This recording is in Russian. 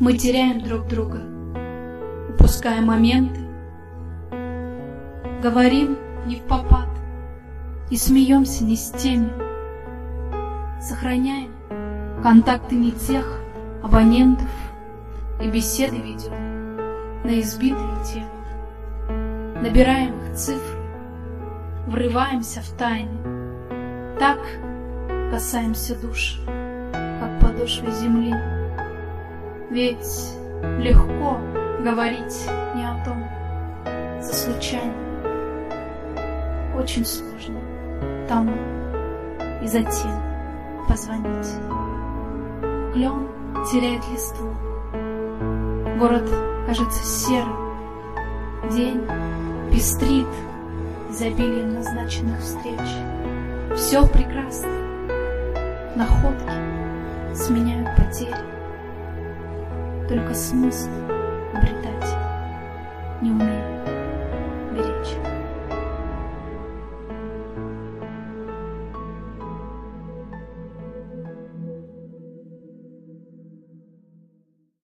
Мы теряем друг друга, упуская моменты, Говорим не в попад и смеемся не с теми, Сохраняем контакты не тех абонентов И беседы ведем на избитые темы. Набираем их цифры, врываемся в тайны, Так касаемся душ, как подошвы земли. Ведь легко говорить не о том, за случайно. Очень сложно тому и затем позвонить. Клен теряет листву, город кажется серым, день пестрит изобилием назначенных встреч. Все прекрасно, находки сменяют потери только смысл обретать умею.